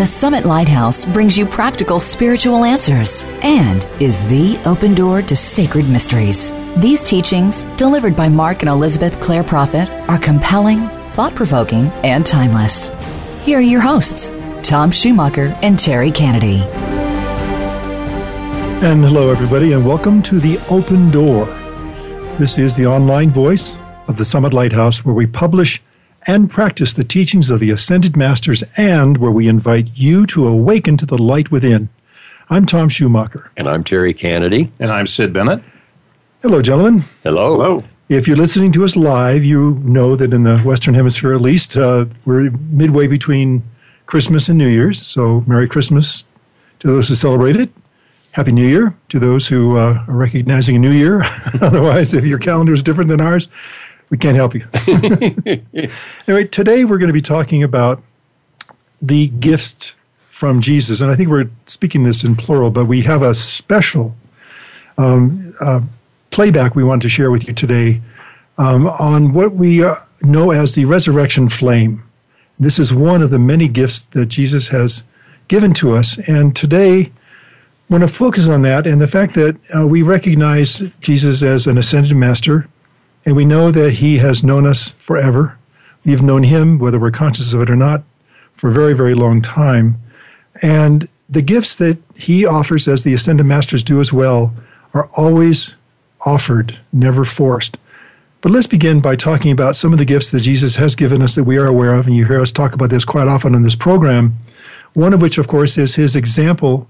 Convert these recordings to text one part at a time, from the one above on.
The Summit Lighthouse brings you practical spiritual answers and is the open door to sacred mysteries. These teachings, delivered by Mark and Elizabeth Clare Prophet, are compelling, thought provoking, and timeless. Here are your hosts, Tom Schumacher and Terry Kennedy. And hello, everybody, and welcome to the Open Door. This is the online voice of the Summit Lighthouse where we publish and practice the teachings of the Ascended Masters and where we invite you to awaken to the light within. I'm Tom Schumacher. And I'm Terry Kennedy. And I'm Sid Bennett. Hello, gentlemen. Hello. Hello. If you're listening to us live, you know that in the Western Hemisphere at least, uh, we're midway between Christmas and New Year's. So, Merry Christmas to those who celebrate it. Happy New Year to those who uh, are recognizing a new year. Otherwise, if your calendar is different than ours, we can't help you. anyway, today we're going to be talking about the gifts from Jesus. And I think we're speaking this in plural, but we have a special um, uh, playback we want to share with you today um, on what we uh, know as the resurrection flame. This is one of the many gifts that Jesus has given to us. And today, I want to focus on that and the fact that uh, we recognize Jesus as an ascended master, and we know that he has known us forever. We've known him, whether we're conscious of it or not, for a very, very long time. And the gifts that he offers, as the ascended masters do as well, are always offered, never forced. But let's begin by talking about some of the gifts that Jesus has given us that we are aware of, and you hear us talk about this quite often on this program. One of which, of course, is his example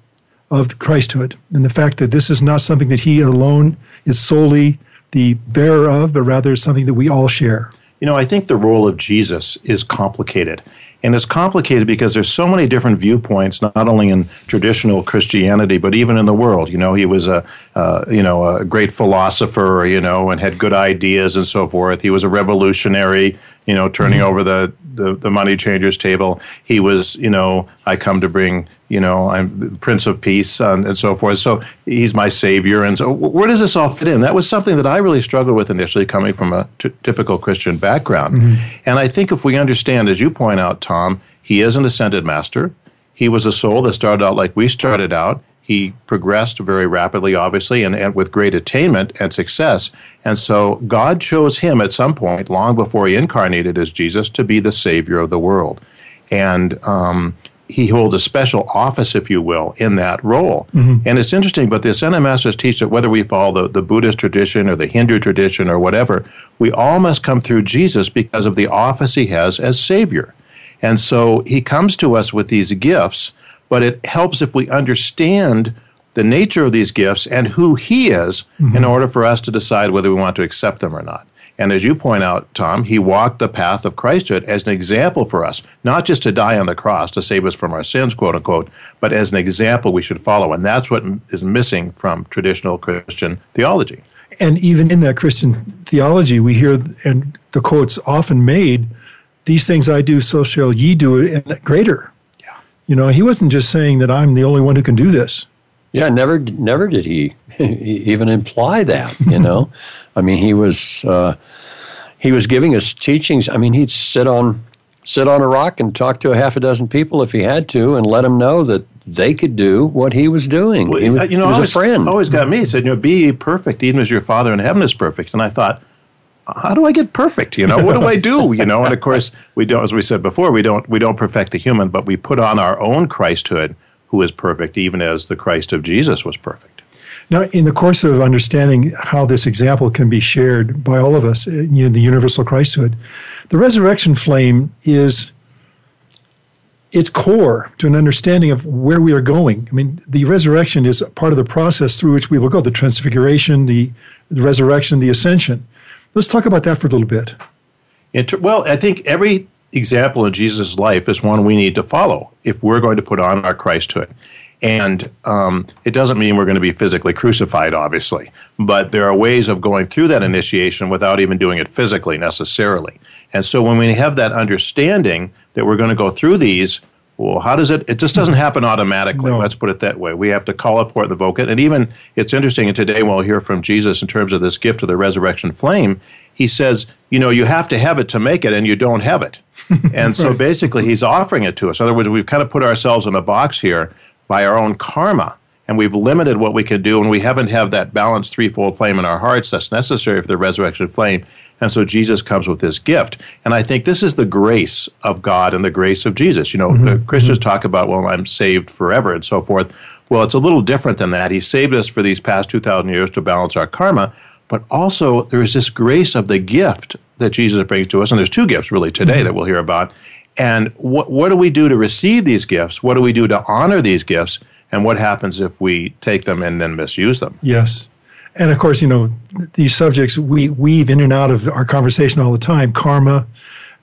of Christhood and the fact that this is not something that he alone is solely the bearer of, but rather something that we all share. You know, I think the role of Jesus is complicated. And it's complicated because there's so many different viewpoints, not only in traditional Christianity, but even in the world. You know, he was a, uh, you know, a great philosopher, you know, and had good ideas and so forth. He was a revolutionary, you know, turning mm-hmm. over the, the, the money changers table. He was, you know, I come to bring you know, I'm the Prince of Peace and, and, so forth. So he's my savior. And so, where does this all fit in? That was something that I really struggled with initially, coming from a t- typical Christian background. Mm-hmm. And I think if we understand, as you point out, Tom, he is an ascended master. He was a soul that started out like we started out. He progressed very rapidly, obviously, and, and with great attainment and success. And so God chose him at some point, long before he incarnated as Jesus, to be the savior of the world. And um, he holds a special office, if you will, in that role. Mm-hmm. And it's interesting, but the Ascended Masters teach that whether we follow the, the Buddhist tradition or the Hindu tradition or whatever, we all must come through Jesus because of the office he has as Savior. And so he comes to us with these gifts, but it helps if we understand the nature of these gifts and who he is mm-hmm. in order for us to decide whether we want to accept them or not. And as you point out, Tom, he walked the path of Christhood as an example for us, not just to die on the cross to save us from our sins, quote unquote, but as an example we should follow. And that's what is missing from traditional Christian theology. And even in that Christian theology, we hear, and the quote's often made, these things I do, so shall ye do it, and greater. Yeah. You know, he wasn't just saying that I'm the only one who can do this. Yeah, never, never did he even imply that. You know, I mean, he was uh, he was giving us teachings. I mean, he'd sit on sit on a rock and talk to a half a dozen people if he had to, and let them know that they could do what he was doing. Well, he was, you know, he was always, a friend. Always got me. He said, "You know, be perfect, even as your Father in heaven is perfect." And I thought, how do I get perfect? You know, what do I do? You know, and of course, we don't, as we said before, we don't we don't perfect the human, but we put on our own Christhood who is perfect, even as the Christ of Jesus was perfect. Now, in the course of understanding how this example can be shared by all of us, in the universal Christhood, the resurrection flame is its core to an understanding of where we are going. I mean, the resurrection is part of the process through which we will go, the transfiguration, the the resurrection, the ascension. Let's talk about that for a little bit. Well, I think every example in Jesus' life is one we need to follow if we're going to put on our Christhood. And um, it doesn't mean we're going to be physically crucified, obviously, but there are ways of going through that initiation without even doing it physically necessarily. And so when we have that understanding that we're going to go through these, well, how does it? It just doesn't happen automatically. No. Let's put it that way. We have to call it for it, invoke it. And even it's interesting, and today we'll hear from Jesus in terms of this gift of the resurrection flame. He says, you know, you have to have it to make it, and you don't have it. and so basically, he's offering it to us. In other words, we've kind of put ourselves in a box here by our own karma and we've limited what we can do and we haven't have that balanced threefold flame in our hearts that's necessary for the resurrection flame. And so jesus comes with this gift. And i think this is the grace of god and the grace of jesus. You know Mm-hmm. the christians talk about well i'm saved forever and so forth. Well it's a little different than that. He saved us for these past 2000 years to balance our karma but also there is this grace of the gift that jesus brings to us and there's two gifts really today Mm-hmm. that we'll hear about and what, what do we do to receive these gifts? What do we do to honor these gifts? And what happens if we take them and then misuse them? Yes. And of course, you know, these subjects we weave in and out of our conversation all the time karma,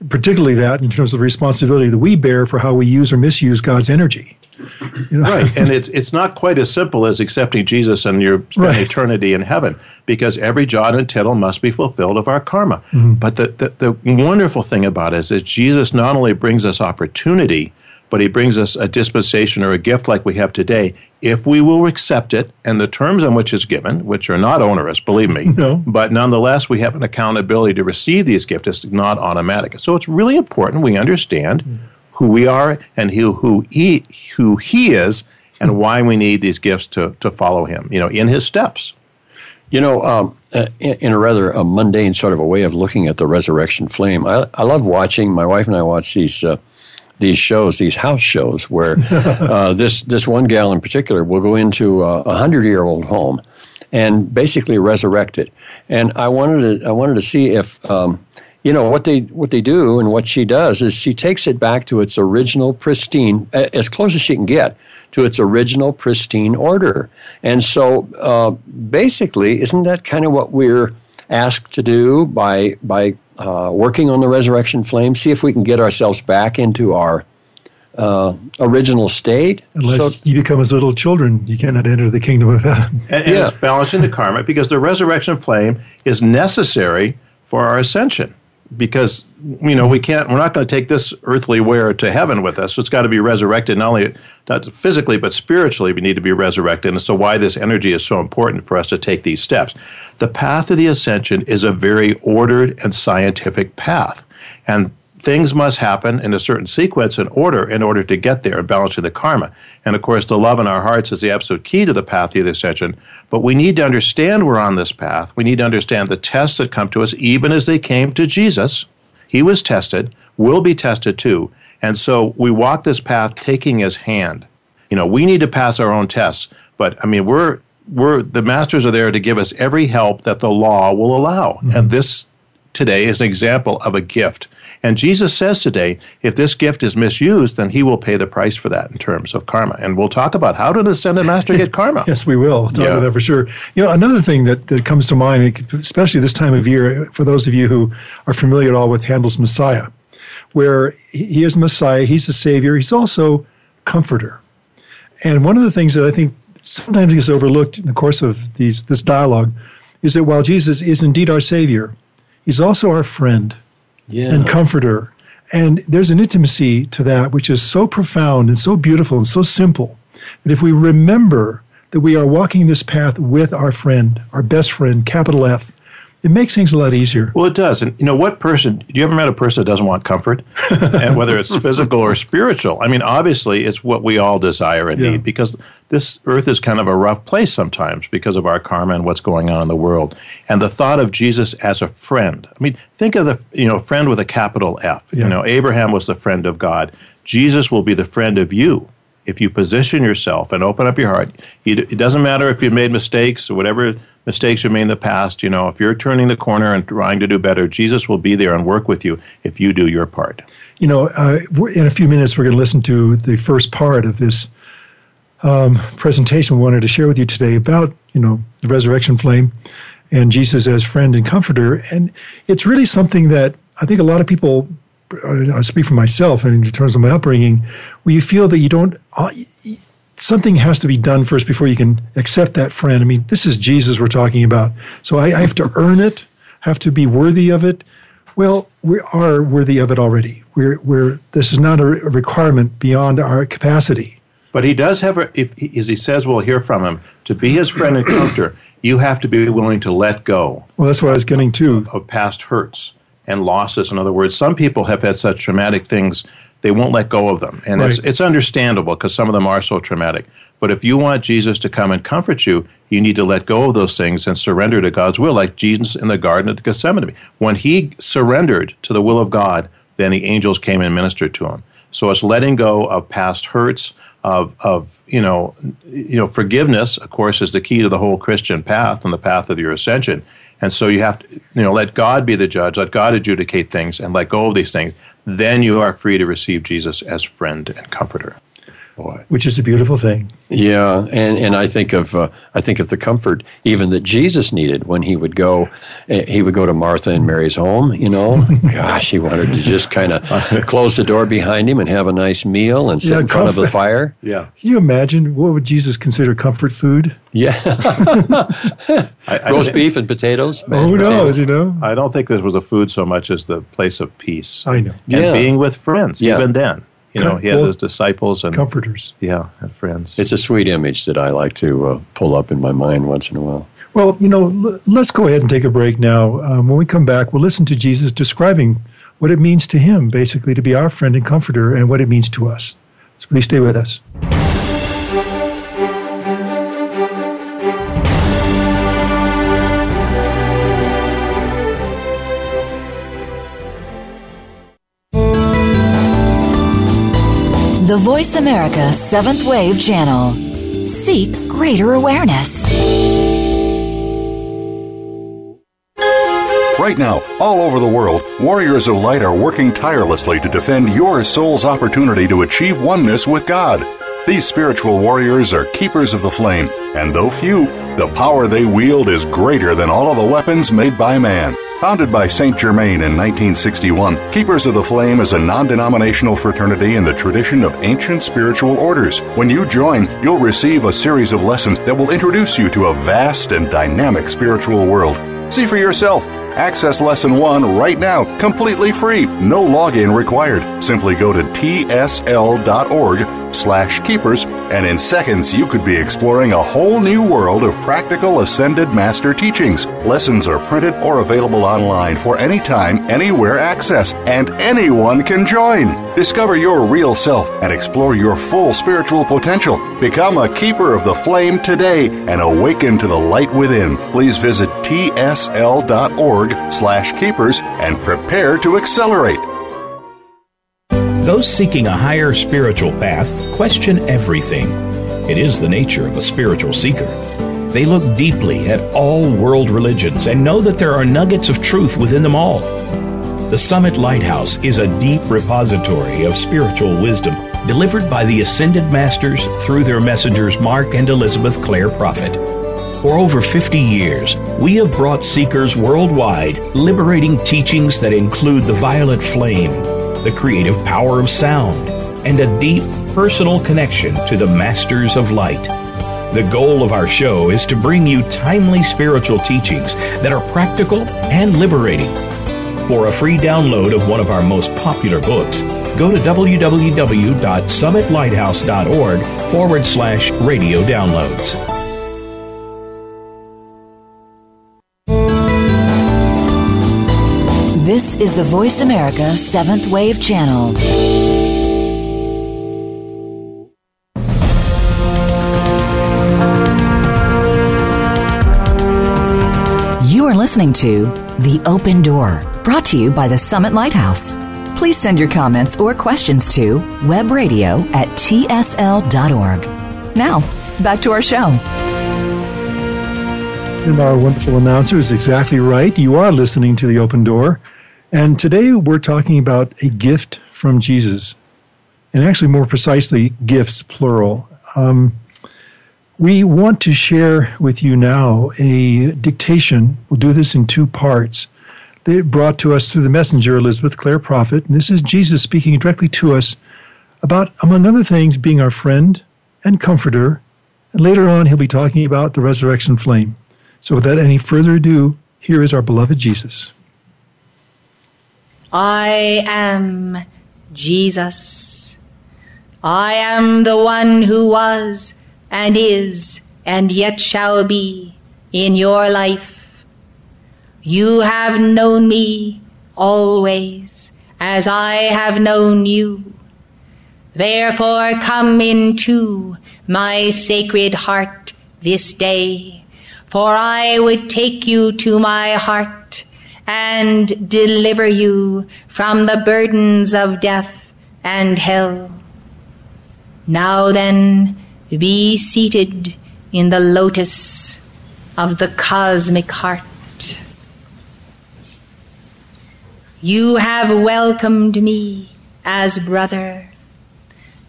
particularly that in terms of the responsibility that we bear for how we use or misuse God's energy. You know? Right. and it's, it's not quite as simple as accepting Jesus and your spend Right. eternity in heaven because every jot and tittle must be fulfilled of our karma. Mm-hmm. But the, the, the wonderful thing about it is that Jesus not only brings us opportunity, but he brings us a dispensation or a gift like we have today if we will accept it and the terms on which it's given, which are not onerous, believe me. No. But nonetheless, we have an accountability to receive these gifts. It's not automatic. So it's really important we understand mm. Who we are and who, who, he, who he is and why we need these gifts to, to follow him, you know, in his steps. You know, um, uh, in, a rather a mundane sort of a way of looking at the resurrection flame, I, I love watching. My wife and I watch these uh, these shows, these house shows, where uh, this this one gal in particular will go into a, a hundred year old home and basically resurrect it. And I wanted to I wanted to see if. Um, you know what they what they do and what she does is she takes it back to its original pristine as close as she can get to its original pristine order and so uh, basically isn't that kind of what we're asked to do by by uh, working on the resurrection flame see if we can get ourselves back into our uh, original state Unless So- you become as little children, you cannot enter the kingdom of heaven. And, and Yeah. it's balancing the karma because the resurrection flame is necessary for our ascension. Because you know we can't, we're not going to take this earthly wear to heaven with us. So it's got to be resurrected not only not physically but spiritually. We need to be resurrected, and so why this energy is so important for us to take these steps. The path of the ascension is a very ordered and scientific path, and things must happen in a certain sequence and order in order to get there and balancing the karma. And of course, the love in our hearts is the absolute key to the path of the ascension. But we need to understand we're on this path. We need to understand the tests that come to us, even as they came to Jesus. He was tested, will be tested too. And so we walk this path taking his hand. You know, we need to pass our own tests. But I mean, we're we're the masters are there to give us every help that the law will allow. Mm-hmm. And this today is an example of a gift. And Jesus says today, if this gift is misused, then he will pay the price for that in terms of karma. And we'll talk about how did an ascended master get karma. Yes, we will. We'll talk Yeah. about that for sure. You know, another thing that, that comes to mind, especially this time of year, for those of you who are familiar at all with Handel's Messiah, where he he is Messiah, he's the Savior, he's also Comforter. And one of the things that I think sometimes gets overlooked in the course of these this dialogue is that while Jesus is indeed our Savior, he's also our friend yeah. and comforter. And there's an intimacy to that which is so profound and so beautiful and so simple that if we remember that we are walking this path with our friend, our best friend, capital F, it makes things a lot easier. Well, it does. And you know, what person, do you ever met a person that doesn't want comfort? and whether it's physical or spiritual. I mean, obviously, it's what we all desire and Yeah. need because this earth is kind of a rough place sometimes because of our karma and what's going on in the world. And the thought of Jesus as a friend. I mean, think of the, you know, friend with a capital F. Yeah. You know, Abraham was the friend of God. Jesus will be the friend of you if you position yourself and open up your heart, it doesn't matter if you've made mistakes or whatever mistakes you made in the past. You know, if you're turning the corner and trying to do better, Jesus will be there and work with you if you do your part. You know, uh, in a few minutes, we're going to listen to the first part of this um, presentation we wanted to share with you today about, you know, the resurrection flame. and Jesus as friend and comforter. And it's really something that I think a lot of people, I speak for myself and in terms of my upbringing, where you feel that you don't, uh, something has to be done first before you can accept that friend. I mean, this is Jesus we're talking about. So I, I have to earn it, have to be worthy of it. Well, we are worthy of it already. We're, we're, this is not a requirement beyond our capacity. But he does have, a, if, as he says, we'll hear from him, to be his friend and comforter, you have to be willing to let go. Well, that's what I was getting to. Of, of past hurts and losses. In other words, some people have had such traumatic things, they won't let go of them. And right. it's, it's understandable because some of them are so traumatic. But if you want Jesus to come and comfort you, you need to let go of those things and surrender to God's will, like Jesus in the Garden of Gethsemane. When he surrendered to the will of God, then the angels came and ministered to him. So it's letting go of past hurts, of, of you know, you know, forgiveness, of course, is the key to the whole Christian path and the path of your ascension. And so you have to, you know, let God be the judge, let God adjudicate things, and let go of these things. Then you are free to receive Jesus as friend and comforter. Boy. Which is a beautiful thing. Yeah, and, and I think of uh, I think of the comfort even that Jesus needed when he would go eh, he would go to Martha and Mary's home. You know, gosh, he wanted to just kind of close the door behind him and have a nice meal and sit yeah, in front comfort. of the fire. Yeah. Can you imagine what would Jesus consider comfort food? Yeah, I, I roast beef and potatoes. Oh, who knows? You know, I don't think this was a food so much as the place of peace. I know, and yeah. being with friends. Yeah. Even then. You know, he had his disciples and comforters. Yeah, and friends. It's a sweet image that I like to uh, pull up in my mind once in a while. Well, you know, l- let's go ahead and take a break now. Um, when we come back, we'll listen to Jesus describing what it means to him, basically, to be our friend and comforter, and what it means to us. So please stay with us. The Voice America Seventh Wave Channel. Seek greater awareness. Right now, all over the world, warriors of light are working tirelessly to defend your soul's opportunity to achieve oneness with God. These spiritual warriors are keepers of the flame, and though few, the power they wield is greater than all of the weapons made by man. Founded by St. Germain in 1961, Keepers of the Flame is a non denominational fraternity in the tradition of ancient spiritual orders. When you join, you'll receive a series of lessons that will introduce you to a vast and dynamic spiritual world. See for yourself. Access Lesson 1 right now, completely free, no login required. Simply go to tsl.org slash keepers, and in seconds you could be exploring a whole new world of practical Ascended Master teachings. Lessons are printed or available online for any time, anywhere access, and anyone can join. Discover your real self and explore your full spiritual potential. Become a keeper of the flame today and awaken to the light within. Please visit tsl.org org slash keepers and prepare to accelerate. Those seeking a higher spiritual path question everything. It is the nature of a spiritual seeker. They look deeply at all world religions and know that there are nuggets of truth within them all. The Summit Lighthouse is a deep repository of spiritual wisdom delivered by the Ascended Masters through their messengers Mark and Elizabeth Clare Prophet. For over 50 years, we have brought seekers worldwide liberating teachings that include the violet flame, the creative power of sound, and a deep personal connection to the masters of light. The goal of our show is to bring you timely spiritual teachings that are practical and liberating. For a free download of one of our most popular books, go to www.summitlighthouse.org forward slash radio downloads. Is the Voice America Seventh Wave Channel. You are listening to The Open Door, brought to you by the Summit Lighthouse. Please send your comments or questions to webradio at tsl.org. Now, back to our show. And our wonderful announcer is exactly right. You are listening to The Open Door. And today we're talking about a gift from Jesus, and actually, more precisely, gifts, plural. Um, We want to share with you now a dictation. We'll do this in two parts. They brought to us through the messenger, Elizabeth Clare Prophet. And this is Jesus speaking directly to us about, among other things, being our friend and comforter. And later on, he'll be talking about the resurrection flame. So, without any further ado, here is our beloved Jesus. I am Jesus. I am the one who was and is and yet shall be in your life. You have known me always as I have known you. Therefore come into my sacred heart this day, for I would take you to my heart and deliver you from the burdens of death and hell. Now then, be seated in the lotus of the cosmic heart. You have welcomed me as brother.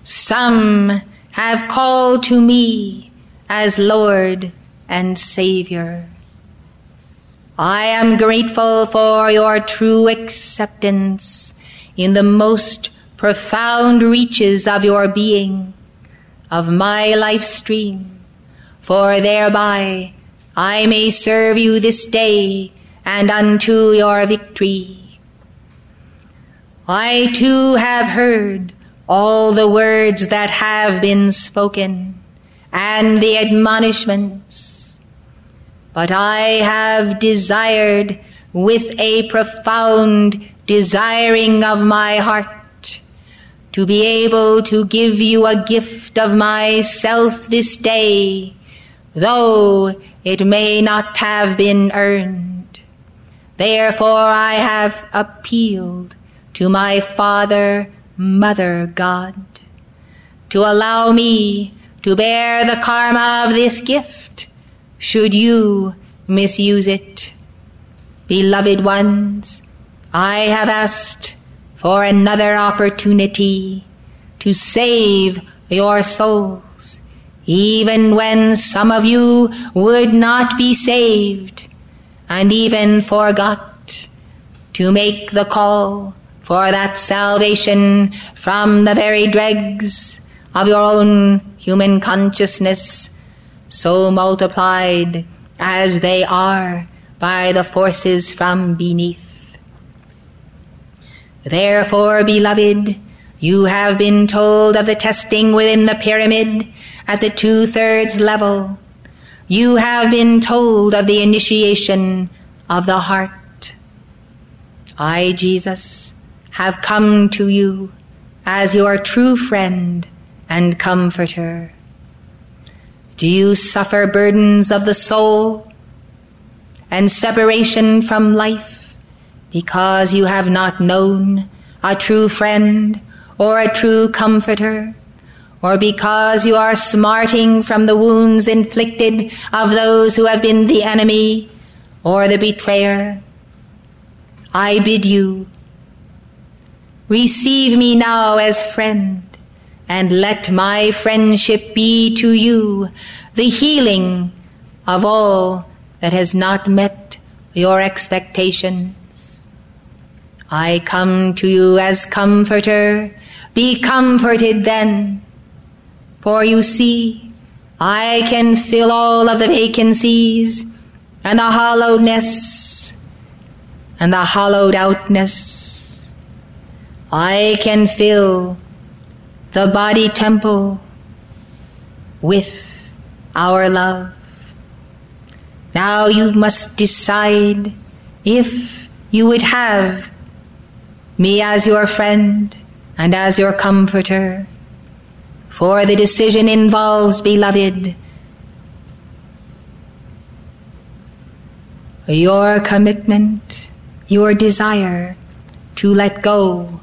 Some have called to me as Lord and Savior. I am grateful for your true acceptance in the most profound reaches of your being of my life stream, for thereby I may serve you this day and unto your victory. I too have heard all the words that have been spoken and the admonishments, but I have desired with a profound desiring of my heart to be able to give you a gift of myself this day, though it may not have been earned. Therefore I have appealed to my Father, Mother God, to allow me to bear the karma of this gift, should you misuse it. Beloved ones, I have asked for another opportunity to save your souls, even when some of you would not be saved and even forgot to make the call for that salvation from the very dregs of your own human consciousness, so multiplied as they are by the forces from beneath. Therefore, beloved, you have been told of the testing within the pyramid at the two thirds level. You have been told of the initiation of the heart. I, Jesus, have come to you as your true friend and comforter. Do you suffer burdens of the soul and separation from life? because you have not known a true friend or a true comforter, or because you are smarting from the wounds inflicted of those who have been the enemy or the betrayer. I bid you, receive me now as friend, and let my friendship be to you the healing of all that has not met your expectations. I come to you as comforter. Be comforted then. For you see, I can fill all of the vacancies and the hollowness and the hollowed outness. I can fill the body temple with our love. Now you must decide if you would have me as your friend and as your comforter. For the decision involves, beloved, your commitment, your desire to let go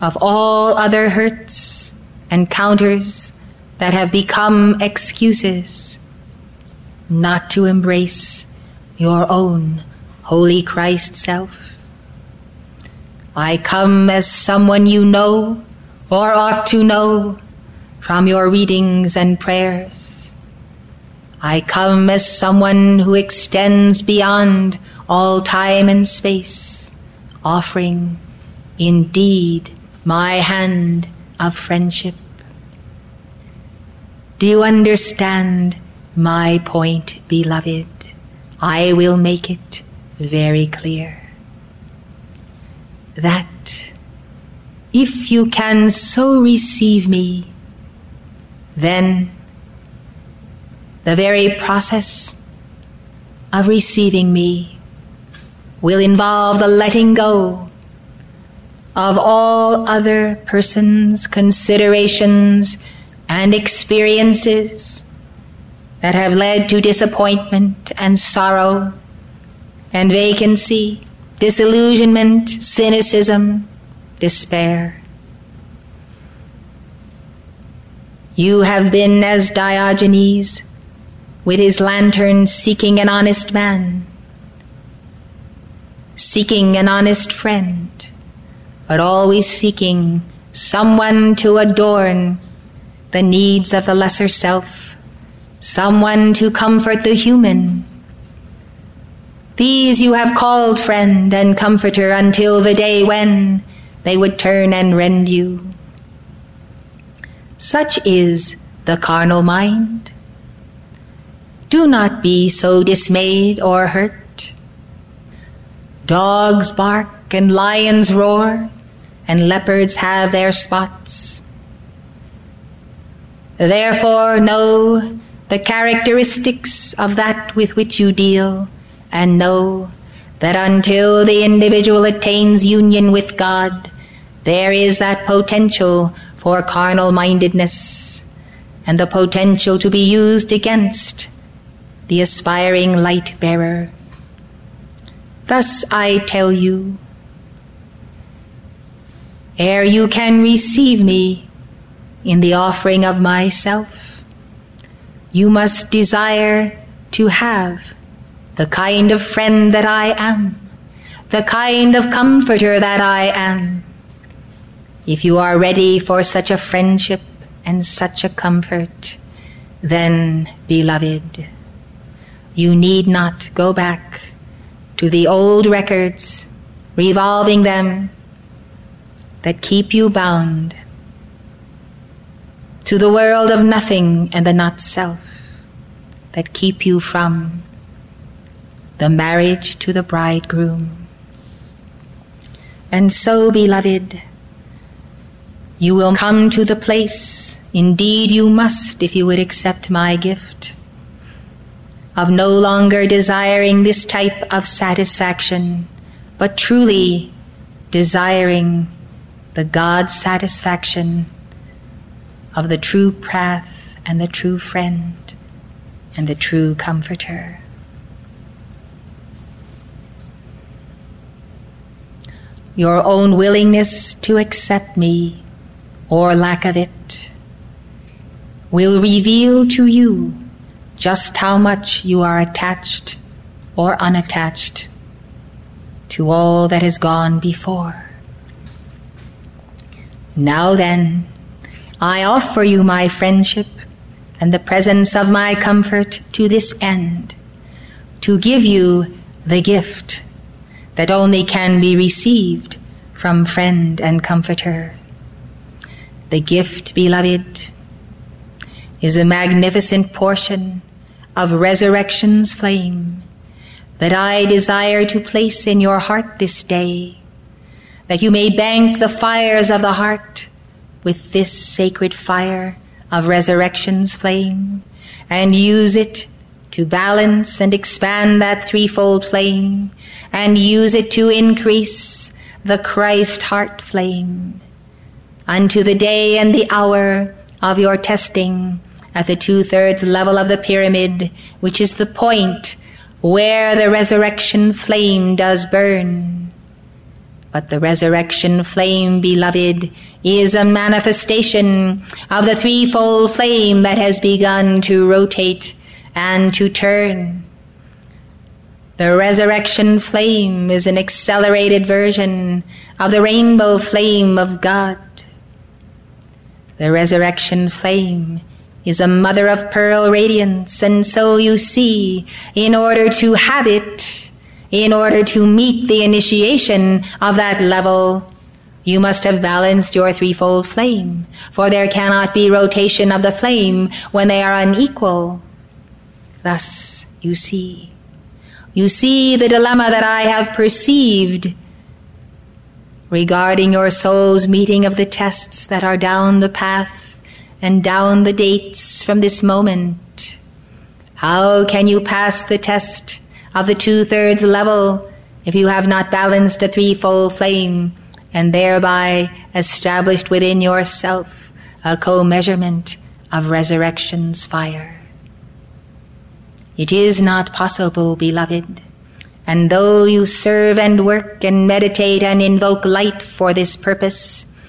of all other hurts and counters that have become excuses, not to embrace your own holy Christ self. I come as someone you know or ought to know from your readings and prayers. I come as someone who extends beyond all time and space, offering indeed my hand of friendship. Do you understand my point, beloved? I will make it very clear that if you can so receive me, then the very process of receiving me will involve the letting go of all other persons, considerations, and experiences that have led to disappointment and sorrow and vacancy, disillusionment, cynicism, despair. You have been as Diogenes with his lantern seeking an honest man, seeking an honest friend, but always seeking someone to adorn the needs of the lesser self, someone to comfort the human. These you have called friend and comforter until the day when they would turn and rend you. Such is the carnal mind. Do not be so dismayed or hurt. Dogs bark and lions roar, and leopards have their spots. Therefore, know the characteristics of that with which you deal, and know that until the individual attains union with God, there is that potential for carnal mindedness and the potential to be used against the aspiring light bearer. Thus I tell you, ere you can receive me in the offering of myself, you must desire to have the kind of friend that I am, the kind of comforter that I am, if you are ready for such a friendship and such a comfort, then, beloved, you need not go back to the old records, revolving them, that keep you bound to the world of nothing and the not self, that keep you from the marriage to the bridegroom. And so, beloved, you will come to the place, indeed you must if you would accept my gift, of no longer desiring this type of satisfaction, but truly desiring the God satisfaction of the true path and the true friend and the true comforter. Your own willingness to accept me or lack of it will reveal to you just how much you are attached or unattached to all that has gone before. Now then, I offer you my friendship and the presence of my comfort to this end, to give you the gift that only can be received from friend and comforter. The gift, beloved, is a magnificent portion of resurrection's flame that I desire to place in your heart this day, that you may bank the fires of the heart with this sacred fire of resurrection's flame and use it to balance and expand that threefold flame and use it to increase the Christ heart flame unto the day and the hour of your testing at the two thirds level of the pyramid, which is the point where the resurrection flame does burn. But the resurrection flame, beloved, is a manifestation of the threefold flame that has begun to rotate and to turn. The resurrection flame is an accelerated version of the rainbow flame of God. The resurrection flame is a mother of pearl radiance, and so you see, in order to have it, in order to meet the initiation of that level, you must have balanced your threefold flame, for there cannot be rotation of the flame when they are unequal. Thus, you see, you see the dilemma that I have perceived regarding your soul's meeting of the tests that are down the path and down the dates from this moment. How can you pass the test of the two thirds level if you have not balanced a threefold flame and thereby established within yourself a co measurement of resurrection's fire? It is not possible, beloved. And though you serve and work and meditate and invoke light for this purpose,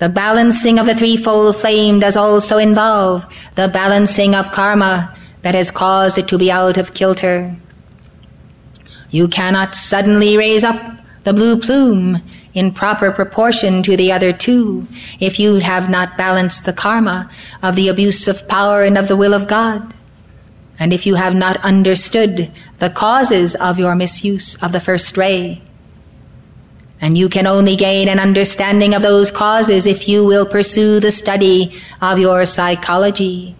the balancing of the threefold flame does also involve the balancing of karma that has caused it to be out of kilter. You cannot suddenly raise up the blue plume in proper proportion to the other two if you have not balanced the karma of the abuse of power and of the will of God. And if you have not understood the causes of your misuse of the first ray, and you can only gain an understanding of those causes if you will pursue the study of your psychology.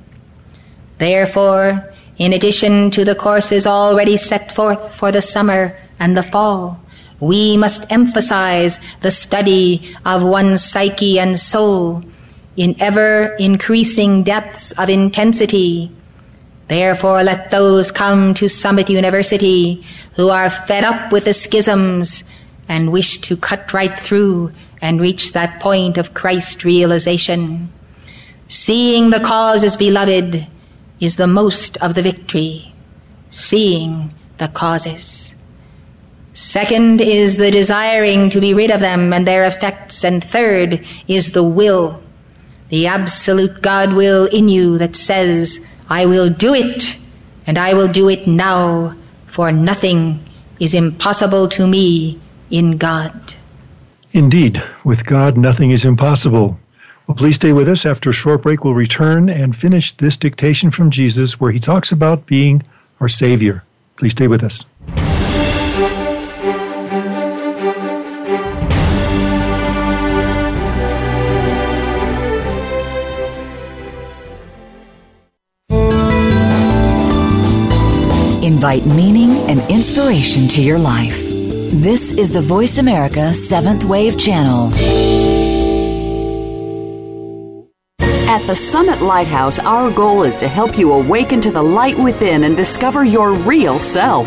Therefore, in addition to the courses already set forth for the summer and the fall, we must emphasize the study of one's psyche and soul in ever increasing depths of intensity. Therefore, let those come to Summit University who are fed up with the schisms and wish to cut right through and reach that point of Christ realization. Seeing the cause causes, beloved, is the most of the victory. Seeing the causes. Second is the desiring to be rid of them and their effects. And third is the will, the absolute God will in you that says, I will do it, and I will do it now, for nothing is impossible to me in God. Indeed, with God, nothing is impossible. Well, please stay with us. After a short break, we'll return and finish this dictation from Jesus where he talks about being our Savior. Please stay with us. Invite meaning and inspiration to your life. This is the Voice America Seventh Wave Channel. At the Summit Lighthouse, our goal is to help you awaken to the light within and discover your real self.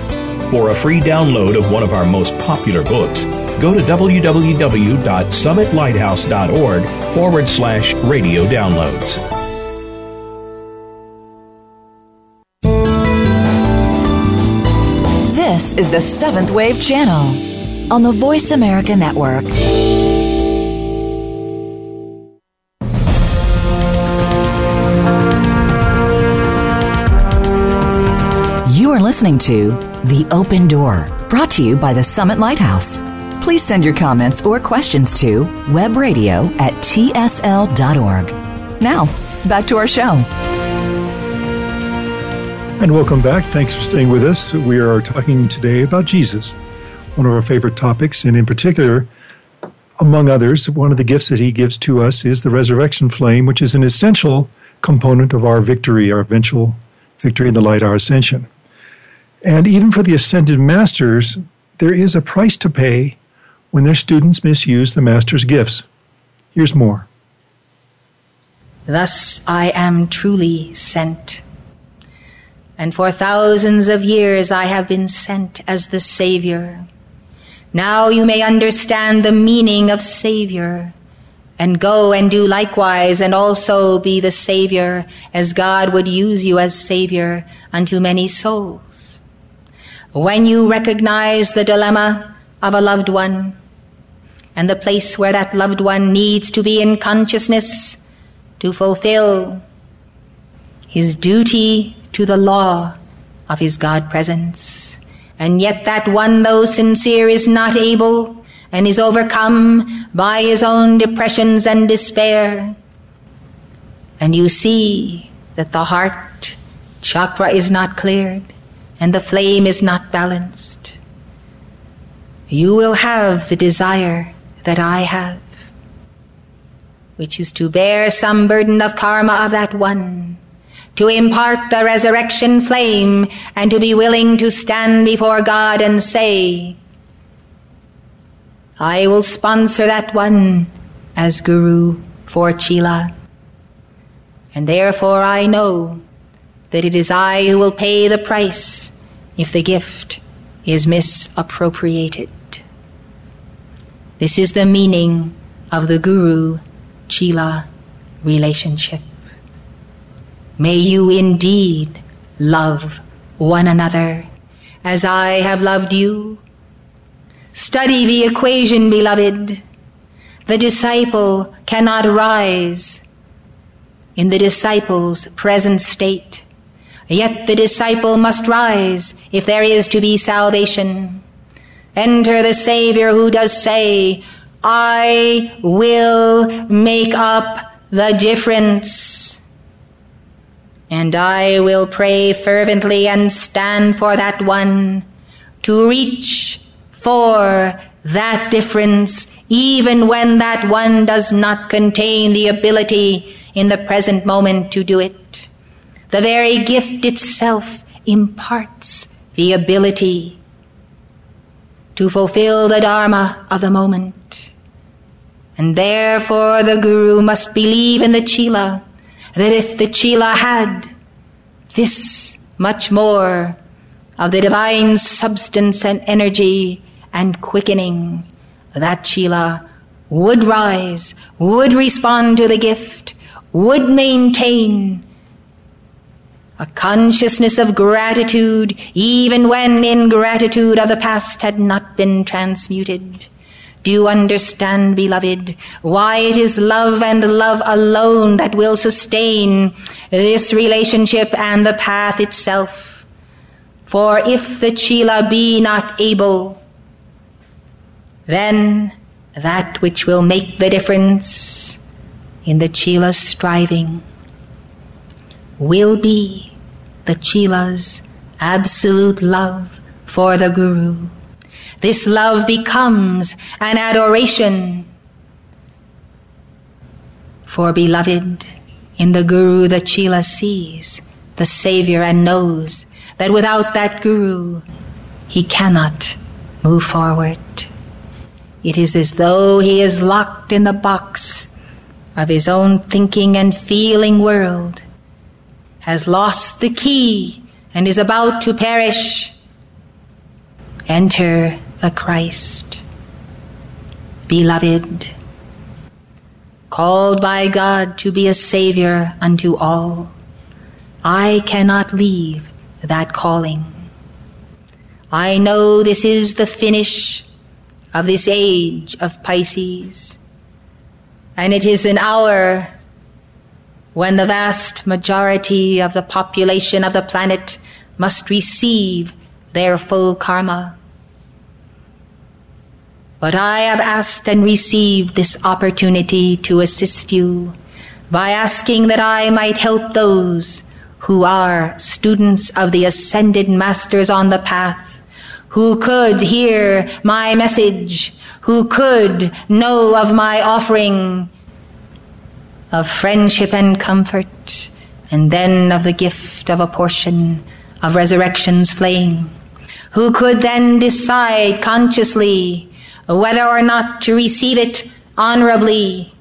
for a free download of one of our most popular books, go to www.summitlighthouse.org forward slash radio downloads. This is the Seventh Wave Channel on the Voice America Network. Listening to The Open Door, brought to you by the Summit Lighthouse. Please send your comments or questions to webradio at tsl.org. Now, back to our show. And welcome back. Thanks for staying with us. We are talking today about Jesus, one of our favorite topics, and in particular, among others, one of the gifts that he gives to us is the resurrection flame, which is an essential component of our victory, our eventual victory in the light, our ascension. And even for the ascended masters, there is a price to pay when their students misuse the master's gifts. Here's more. Thus I am truly sent. And for thousands of years I have been sent as the Savior. Now you may understand the meaning of Savior and go and do likewise and also be the Savior as God would use you as Savior unto many souls. When you recognize the dilemma of a loved one and the place where that loved one needs to be in consciousness to fulfill his duty to the law of his God presence. And yet that one, though sincere, is not able and is overcome by his own depressions and despair. And you see that the heart chakra is not cleared and the flame is not balanced, you will have the desire that I have, which is to bear some burden of karma of that one, to impart the resurrection flame, and to be willing to stand before God and say, I will sponsor that one as Guru for Chela. And therefore I know that it is I who will pay the price if the gift is misappropriated. This is the meaning of the Guru Chela relationship. May you indeed love one another as I have loved you. Study the equation, beloved. The disciple cannot rise in the disciple's present state Yet the disciple must rise if there is to be salvation. Enter the Savior who does say, I will make up the difference. And I will pray fervently and stand for that one to reach for that difference, even when that one does not contain the ability in the present moment to do it. The very gift itself imparts the ability to fulfill the Dharma of the moment. And therefore the Guru must believe in the Chela, that if the Chela had this much more of the divine substance and energy and quickening, that Chela would rise, would respond to the gift, would maintain a consciousness of gratitude, even when ingratitude of the past had not been transmuted. Do you understand, beloved, why it is love and love alone that will sustain this relationship and the path itself? For if the Chela be not able, then that which will make the difference in the Chela's striving will be the Chela's absolute love for the Guru. This love becomes an adoration for beloved. In the Guru, the Chela sees the Savior and knows that without that Guru, he cannot move forward. It is as though he is locked in the box of his own thinking and feeling world has lost the key and is about to perish, enter the Christ. Beloved, called by God to be a Savior unto all, I cannot leave that calling. I know this is the finish of this age of Pisces. And it is an hour when the vast majority of the population of the planet must receive their full karma. But I have asked and received this opportunity to assist you by asking that I might help those who are students of the ascended masters on the path, who could hear my message, who could know of my offering of friendship and comfort, and then of the gift of a portion of resurrection's flame, who could then decide consciously whether or not to receive it honorably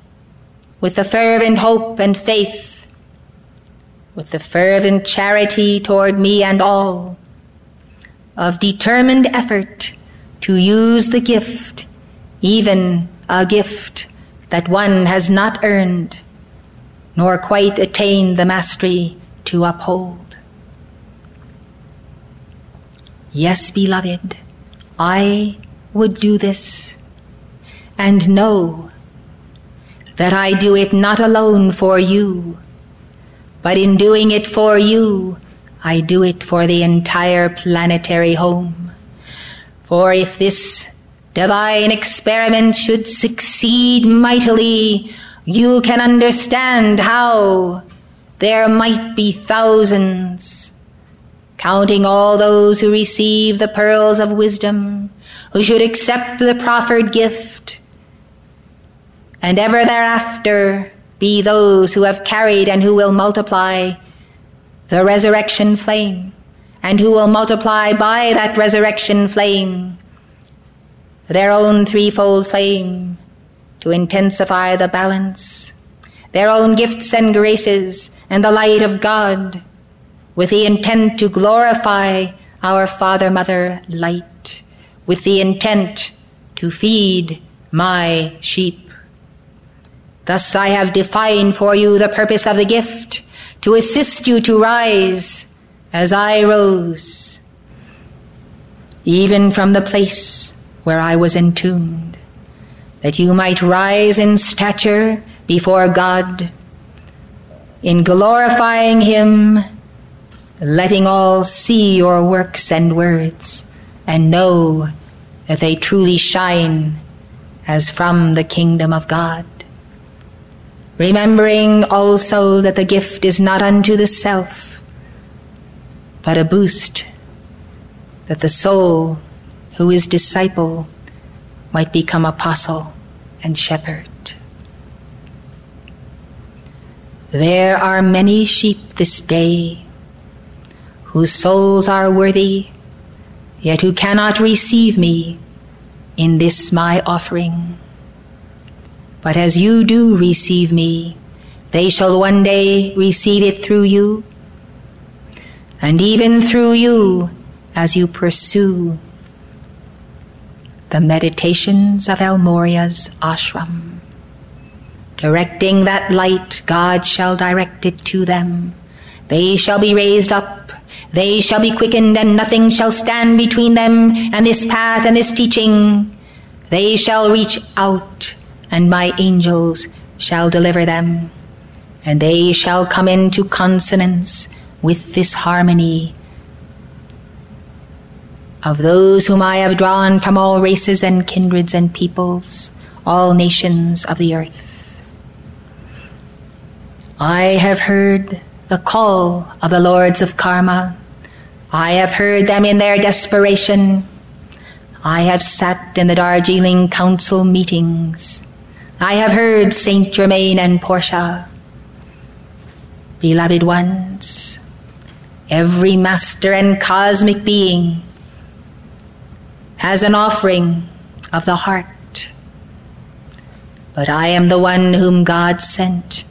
with the fervent hope and faith, with the fervent charity toward me and all, of determined effort to use the gift, even a gift that one has not earned nor quite attained the mastery to uphold. Yes, beloved, I would do this and know that I do it not alone for you, but in doing it for you, I do it for the entire planetary home. For if this divine experiment should succeed mightily, you can understand how there might be thousands, counting all those who receive the pearls of wisdom, who should accept the proffered gift, and ever thereafter be those who have carried and who will multiply the resurrection flame, and who will multiply by that resurrection flame their own threefold flame to intensify the balance, their own gifts and graces, and the light of God, with the intent to glorify our Father Mother light, with the intent to feed my sheep. Thus I have defined for you the purpose of the gift, to assist you to rise as I rose, even from the place where I was entombed that you might rise in stature before God, in glorifying Him, letting all see your works and words, and know that they truly shine as from the kingdom of God. Remembering also that the gift is not unto the self, but a boost, that the soul who is disciple might become apostle and shepherd. There are many sheep this day whose souls are worthy, yet who cannot receive me in this my offering. But as you do receive me, they shall one day receive it through you, and even through you as you pursue the meditations of El Morya's ashram. Directing that light, God shall direct it to them. They shall be raised up, they shall be quickened, and nothing shall stand between them and this path and this teaching. They shall reach out, and my angels shall deliver them, and they shall come into consonance with this harmony of those whom I have drawn from all races and kindreds and peoples, all nations of the earth. I have heard the call of the lords of karma. I have heard them in their desperation. I have sat in the Darjeeling Council meetings. I have heard Saint Germain and Portia. Beloved ones, every master and cosmic being as an offering of the heart. But I am the one whom God sent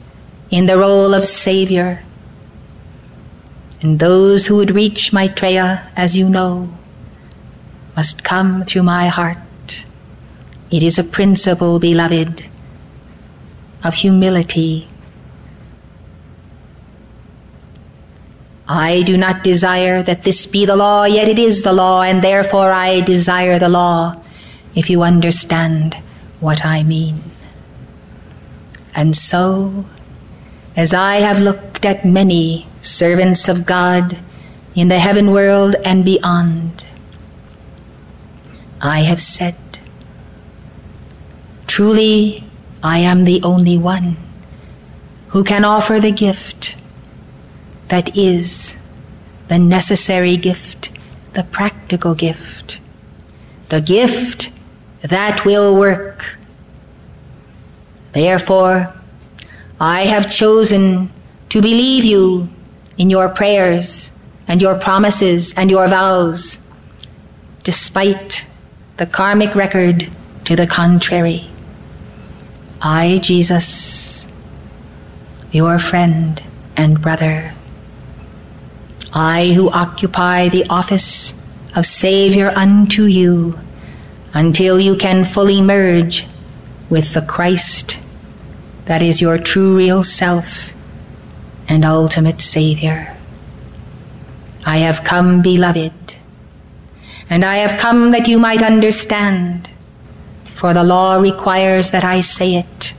in the role of Savior. And those who would reach Maitreya, as you know, must come through my heart. It is a principle, beloved, of humility. I do not desire that this be the law, yet it is the law, and therefore I desire the law, if you understand what I mean. And so, as I have looked at many servants of God in the heaven world and beyond, I have said, Truly, I am the only one who can offer the gift that is the necessary gift, the practical gift, the gift that will work. Therefore, I have chosen to believe you in your prayers and your promises and your vows, despite the karmic record to the contrary. I, Jesus, your friend and brother, I who occupy the office of Savior unto you, until you can fully merge with the Christ that is your true real self and ultimate Savior. I have come, beloved, and I have come that you might understand, for the law requires that I say it,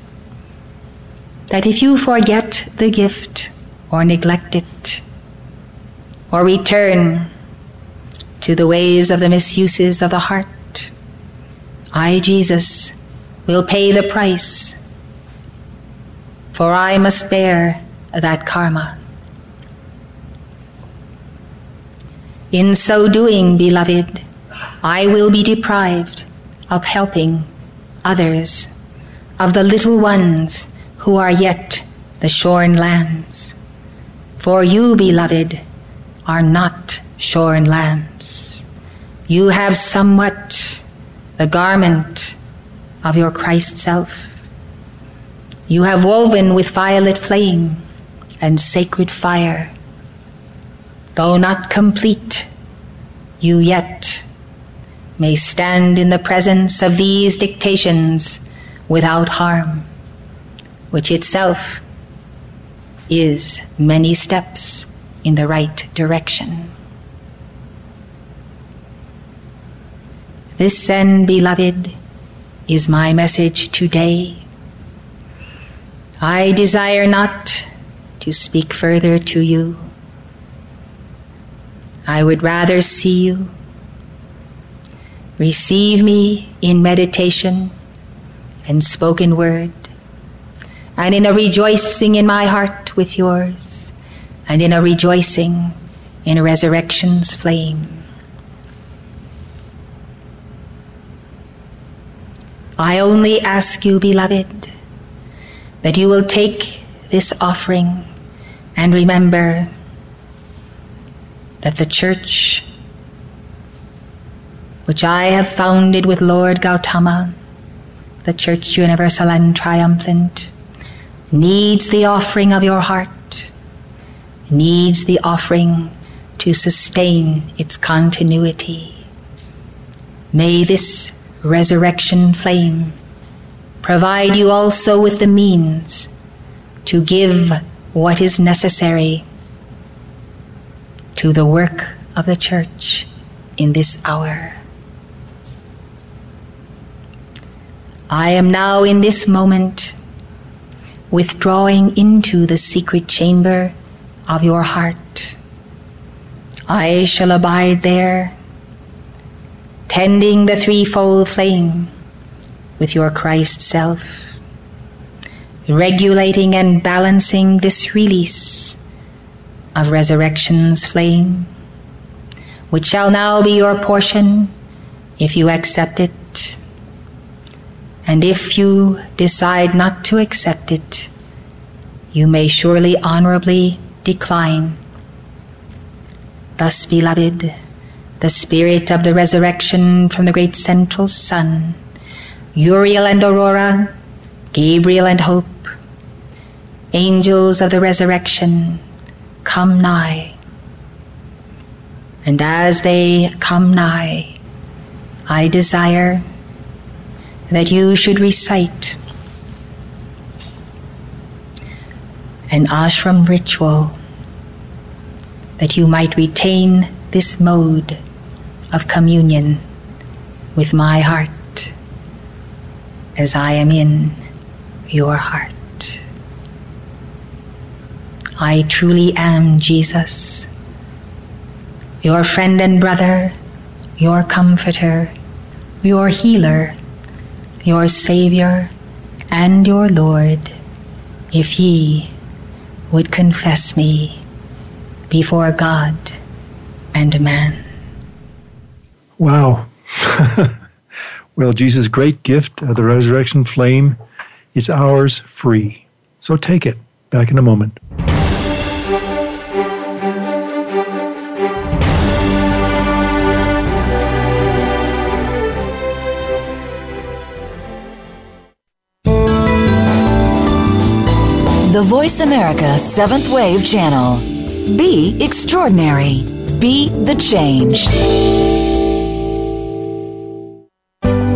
that if you forget the gift or neglect it, or return to the ways of the misuses of the heart. I, Jesus, will pay the price, for I must bear that karma. In so doing, beloved, I will be deprived of helping others, of the little ones who are yet the shorn lambs. For you, beloved, are not shorn lambs. You have somewhat the garment of your Christ self. You have woven with violet flame and sacred fire. Though not complete, you yet may stand in the presence of these dictations without harm, which itself is many steps in the right direction. This, then, beloved, is my message today. I desire not to speak further to you. I would rather see you. Receive me in meditation and spoken word, and in a rejoicing in my heart with yours and in a rejoicing in resurrection's flame. I only ask you, beloved, that you will take this offering and remember that the church, which I have founded with Lord Gautama, the Church Universal and Triumphant, needs the offering of your heart needs the offering to sustain its continuity. May this resurrection flame provide you also with the means to give what is necessary to the work of the church in this hour. I am now in this moment withdrawing into the secret chamber of your heart. I shall abide there, tending the threefold flame with your Christ self, regulating and balancing this release of resurrection's flame, which shall now be your portion if you accept it. And if you decide not to accept it, you may surely honorably decline. Thus, beloved, the spirit of the resurrection from the great central sun, Uriel and Aurora, Gabriel and Hope, angels of the resurrection, come nigh. And as they come nigh, I desire that you should recite an ashram ritual that you might retain this mode of communion with my heart as I am in your heart. I truly am Jesus, your friend and brother, your comforter, your healer, your Savior, and your Lord, if ye confess me before God and man. Wow. well, Jesus' great gift of the resurrection flame is ours free. So take it. Back in a moment. The Voice America Seventh Wave Channel. Be extraordinary. Be the change.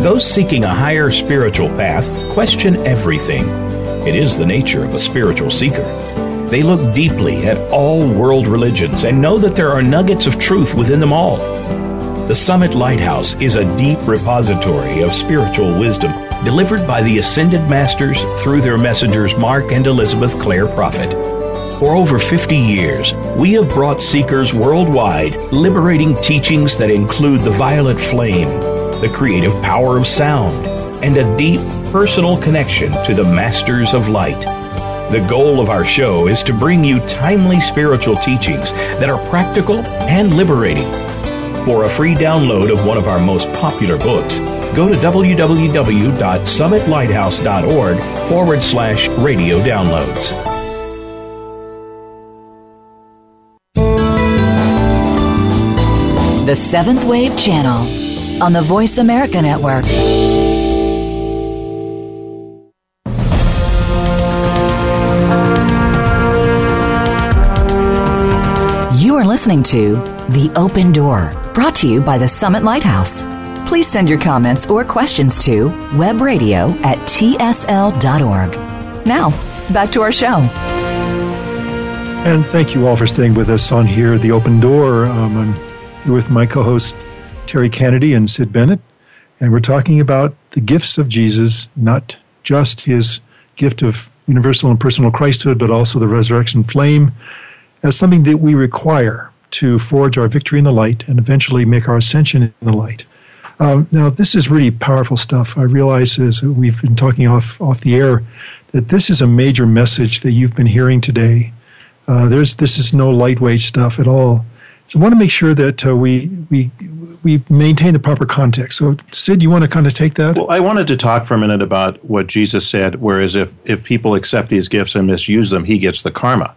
Those seeking a higher spiritual path question everything. It is the nature of a spiritual seeker. They look deeply at all world religions and know that there are nuggets of truth within them all. The Summit Lighthouse is a deep repository of spiritual wisdom delivered by the Ascended Masters through their messengers Mark and Elizabeth Clare Prophet. For over 50 years, we have brought seekers worldwide liberating teachings that include the violet flame, the creative power of sound, and a deep personal connection to the Masters of Light. The goal of our show is to bring you timely spiritual teachings that are practical and liberating. For a free download of one of our most popular books, go to www.summitlighthouse.org forward slash radio downloads. The Seventh Wave Channel on the Voice America Network. You are listening to The Open Door, brought to you by the Summit Lighthouse. Please send your comments or questions to webradio at tsl.org. Now, back to our show. And thank you all for staying with us on here, The Open Door. Um, I'm here with my co host, Terry Kennedy and Sid Bennett, and we're talking about the gifts of Jesus, not just his gift of universal and personal Christhood, but also the resurrection flame as something that we require to forge our victory in the light and eventually make our ascension in the light. Um, now, this is really powerful stuff. I realize as we've been talking off, off the air that this is a major message that you've been hearing today. Uh, there's, this is no lightweight stuff at all. So I want to make sure that uh, we, we, we maintain the proper context. So, Sid, you want to kind of take that? Well, I wanted to talk for a minute about what Jesus said, whereas if, if people accept these gifts and misuse them, he gets the karma.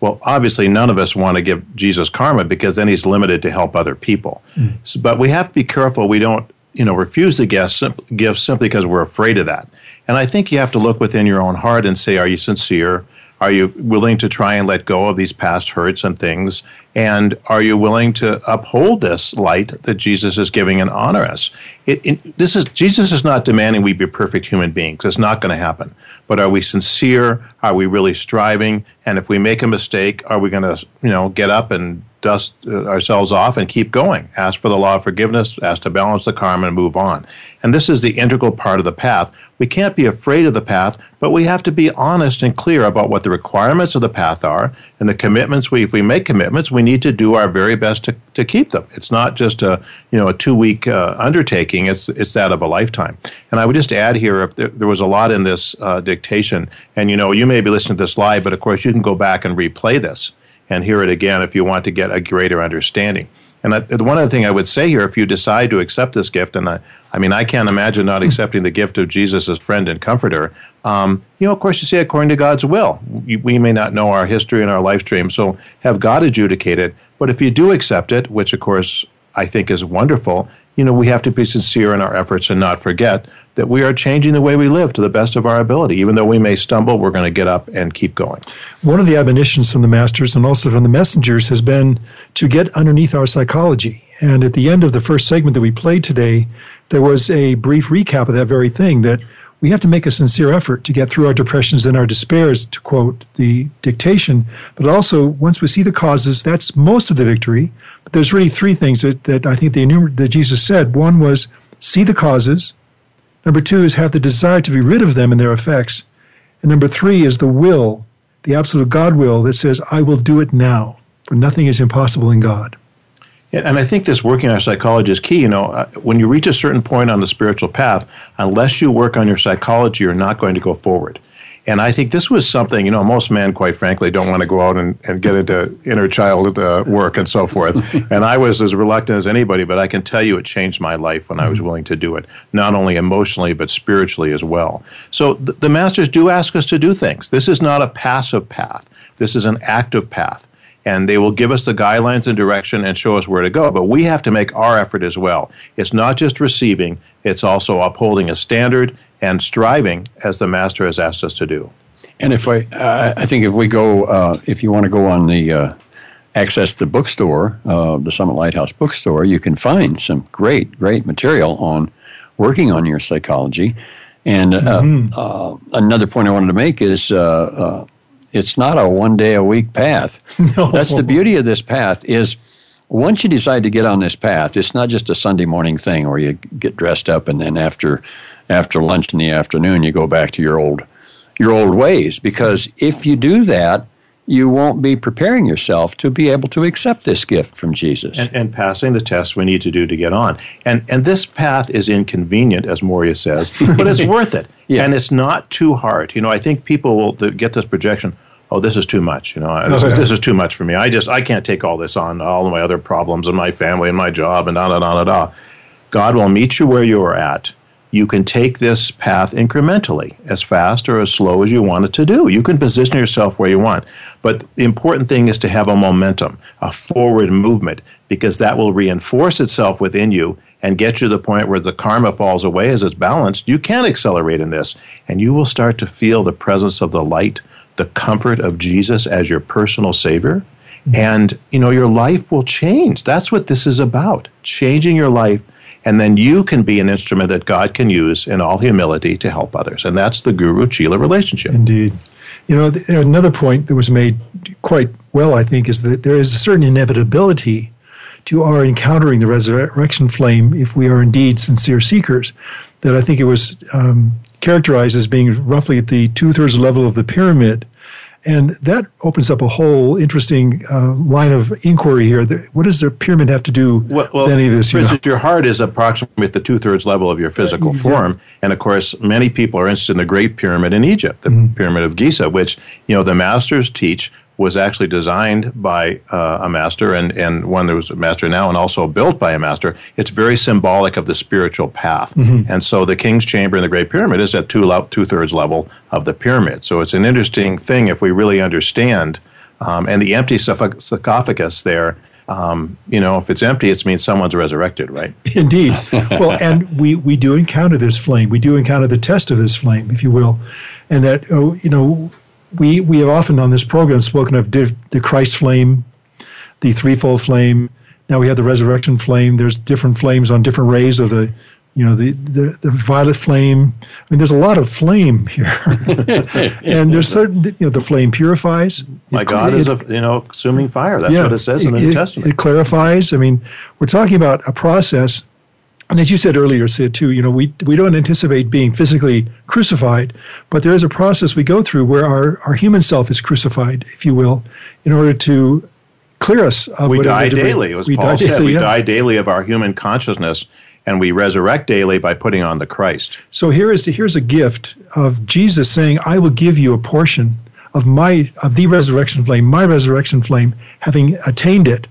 Well, obviously, none of us want to give Jesus karma because then he's limited to help other people. Mm. So, but we have to be careful we don't, you know, refuse the gifts, gifts simply because we're afraid of that. And I think you have to look within your own heart and say, are you sincere? Are you willing to try and let go of these past hurts and things? And are you willing to uphold this light that Jesus is giving and honor us? It, it, this is Jesus is not demanding we be perfect human beings. It's not going to happen. But are we sincere? Are we really striving? And if we make a mistake, are we going to you know get up and dust uh, ourselves off and keep going? Ask for the law of forgiveness. Ask to balance the karma and move on. And this is the integral part of the path we can't be afraid of the path, but we have to be honest and clear about what the requirements of the path are and the commitments. We, if we make commitments, we need to do our very best to, to keep them. It's not just a you know a two week uh, undertaking. It's it's that of a lifetime. And I would just add here, if there, there was a lot in this uh, dictation, and you know you may be listening to this live, but of course you can go back and replay this and hear it again if you want to get a greater understanding. And I, one other thing I would say here, if you decide to accept this gift, and I, I mean, I can't imagine not accepting the gift of Jesus as friend and comforter. Um, you know, of course, you say according to God's will. We may not know our history and our life stream, so have God adjudicate it. But if you do accept it, which of course I think is wonderful, you know, we have to be sincere in our efforts and not forget that we are changing the way we live to the best of our ability. Even though we may stumble, we're going to get up and keep going. One of the admonitions from the masters and also from the messengers has been to get underneath our psychology. And at the end of the first segment that we played today, there was a brief recap of that very thing that we have to make a sincere effort to get through our depressions and our despairs, to quote the dictation. But also, once we see the causes, that's most of the victory. But there's really three things that, that I think they enumer- that Jesus said. One was see the causes. Number two is have the desire to be rid of them and their effects. And number three is the will, the absolute God will that says, I will do it now, for nothing is impossible in God. And I think this working on our psychology is key. You know, uh, when you reach a certain point on the spiritual path, unless you work on your psychology, you're not going to go forward. And I think this was something, you know, most men, quite frankly, don't want to go out and, and get into inner child uh, work and so forth. and I was as reluctant as anybody, but I can tell you it changed my life when I was willing to do it, not only emotionally, but spiritually as well. So th- the masters do ask us to do things. This is not a passive path, this is an active path and they will give us the guidelines and direction and show us where to go. But we have to make our effort as well. It's not just receiving, it's also upholding a standard and striving as the Master has asked us to do. And if I, uh, I think if we go, uh, if you want to go on the uh, access the bookstore, uh, the Summit Lighthouse bookstore, you can find some great, great material on working on your psychology. And uh, mm-hmm. Uh, another point I wanted to make is it's not a one day a week path. No. That's the beauty of this path is once you decide to get on this path, it's not just a Sunday morning thing where you get dressed up and then after after lunch in the afternoon you go back to your old your old ways because if you do that you won't be preparing yourself to be able to accept this gift from Jesus. And, and, passing the tests we need to do to get on. And, and this path is inconvenient, as Morya says, but it's worth it. Yeah. And it's not too hard. You know, I think people will get this projection oh, this is too much. You know, oh, this, is, this, is, too much for me. I just I can't take all this on, all of my other problems and my family and my job and da da da da da. God will meet you where you are at. You can take this path incrementally, as fast or as slow as you want it to do. You can position yourself where you want. But the important thing is to have a momentum, a forward movement, because that will reinforce itself within you and get you to the point where the karma falls away as it's balanced. You can accelerate in this, and you will start to feel the presence of the light the comfort of Jesus as your personal savior and you know your life will change. That's what this is about changing your life. And then you can be an instrument that God can use in all humility to help others. And that's the guru chela relationship. Indeed. You know another point that was made quite well i think is that there is a certain inevitability to our encountering the resurrection flame if we are indeed sincere seekers that i think it was um, characterized as being roughly at the two thirds level of the pyramid. And that opens up a whole interesting uh, line of inquiry here. What does the pyramid have to do well, well, with any of this? You know? Your heart is approximately at the two thirds level of your physical uh, form. And of course, many people are interested in the Great Pyramid in Egypt, the mm-hmm. Pyramid of Giza, which you know the masters teach was actually designed by uh, a master and, and one that was a master now and also built by a master. It's very symbolic of the spiritual path. Mm-hmm. And so the King's Chamber in the Great Pyramid is at two, le- two thirds level of the pyramid. So it's an interesting thing if we really understand. Um, and the empty sarcophagus there, um, you know, if it's empty, it means someone's resurrected, right? Indeed. well, and we, we do encounter this flame. We do encounter the test of this flame, if you will. And that, oh, you know, we we have often on this program spoken of div, the Christ flame, the threefold flame. Now we have the resurrection flame. There's different flames on different rays of the, you know, the the, the violet flame. I mean, there's a lot of flame here, and there's certain, you know, the flame purifies. My it, God it, is a you know consuming fire. That's yeah, what it says in the New Testament. It clarifies. I mean, we're talking about a process and as you said earlier, Sid, too, you know, we, we don't anticipate being physically crucified, but there is a process we go through where our, our human self is crucified, if you will, in order to clear us of We die daily, as we Paul die said. Daily, we yeah. die daily of our human consciousness, and we resurrect daily by putting on the Christ. So here is the, here's a gift of Jesus saying, I will give you a portion of my of the resurrection flame, my resurrection flame, having attained it.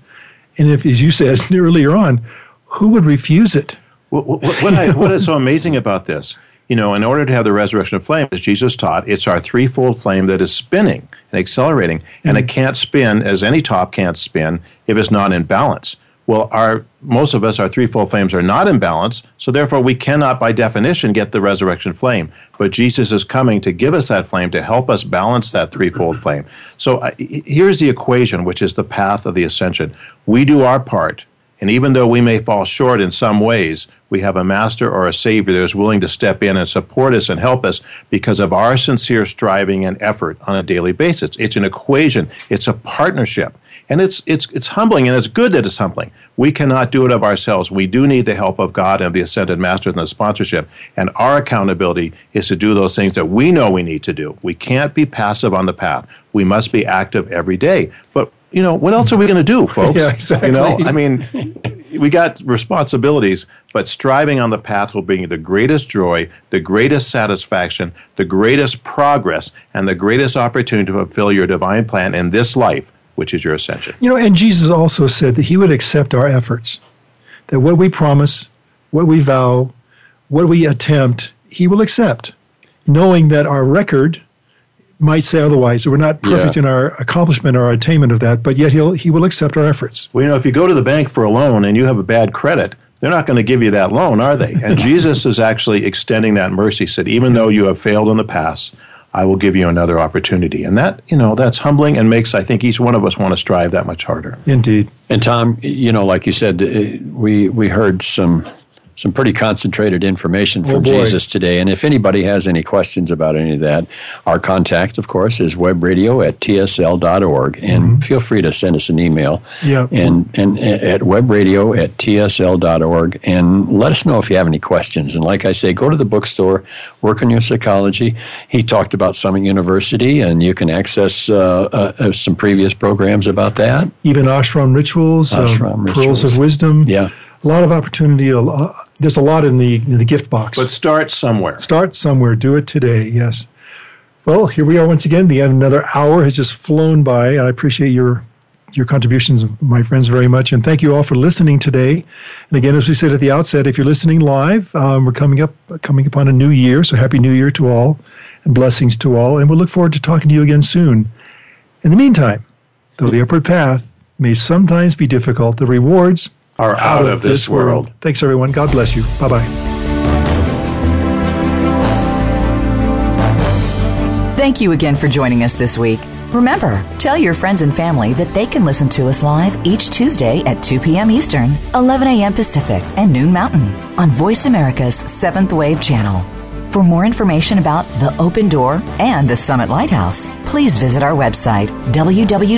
And if, as you said earlier on, who would refuse it? What, what, what, I, what is so amazing about this? You know, in order to have the resurrection of flame, as Jesus taught, it's our threefold flame that is spinning and accelerating, mm-hmm. and it can't spin as any top can't spin if it's not in balance. Well, our most of us, our threefold flames are not in balance, so therefore we cannot, by definition, get the resurrection flame. But Jesus is coming to give us that flame to help us balance that threefold flame. So uh, here's the equation, which is the path of the ascension. We do our part And even though we may fall short in some ways, we have a master or a savior that is willing to step in and support us and help us because of our sincere striving and effort on a daily basis. It's an equation, it's a partnership. And it's, it's, it's humbling, and it's good that it's humbling. We cannot do it of ourselves. We do need the help of God and the ascended masters and the sponsorship. And our accountability is to do those things that we know we need to do. We can't be passive on the path. We must be active every day. But you know, what else are we going to do, folks? yeah, exactly. You know, I mean, we got responsibilities, but striving on the path will bring you the greatest joy, the greatest satisfaction, the greatest progress, and the greatest opportunity to fulfill your divine plan in this life, which is your ascension. You know, and Jesus also said that he would accept our efforts, that what we promise, what we vow, what we attempt, he will accept, knowing that our record might say otherwise. We're not perfect Yeah. in our accomplishment or our attainment of that, but yet he'll, he will accept our efforts. Well, you know, if you go to the bank for a loan and you have a bad credit, they're not going to give you that loan, are they? And Jesus is actually extending that mercy. He said, even though you have failed in the past, I will give you another opportunity. And that, you know, that's humbling and makes, I think, each one of us want to strive that much harder. Indeed. And Tom, you know, like you said, uh, we we heard some some pretty concentrated information from Oh. Jesus today. And if anybody has any questions about any of that, our contact, of course, is webradio at tsl.org. And feel free to send us an email. Mm-hmm. Yeah. And, and at webradio at tsl.org. And let us know if you have any questions. And like I say, go to the bookstore, work on your psychology. He talked about Summit University, and you can access uh, uh, uh, some previous programs about that. Even ashram rituals, um, Ashram pearls of wisdom. Yeah. A lot of opportunity. A lo- there's a lot in the, in the gift box. But start somewhere. Start somewhere. Do it today. Yes. Well, here we are once again. The another hour has just flown by. I appreciate your your contributions, my friends, very much, and thank you all for listening today. And again, as we said at the outset, if you're listening live, um, we're coming up coming upon a new year. So happy New Year to all, and blessings to all. And we'll look forward to talking to you again soon. In the meantime, though the upward path may sometimes be difficult, the rewards Are out of this world. Thanks, everyone. God bless you. Bye bye. Thank you again for joining us this week. Remember, tell your friends and family that they can listen to us live each Tuesday at 2 p.m. Eastern, 11 a.m. Pacific, and noon Mountain on Voice America's Seventh Wave channel. For more information about the Open Door and the Summit Lighthouse, please visit our website, www.tsl.org.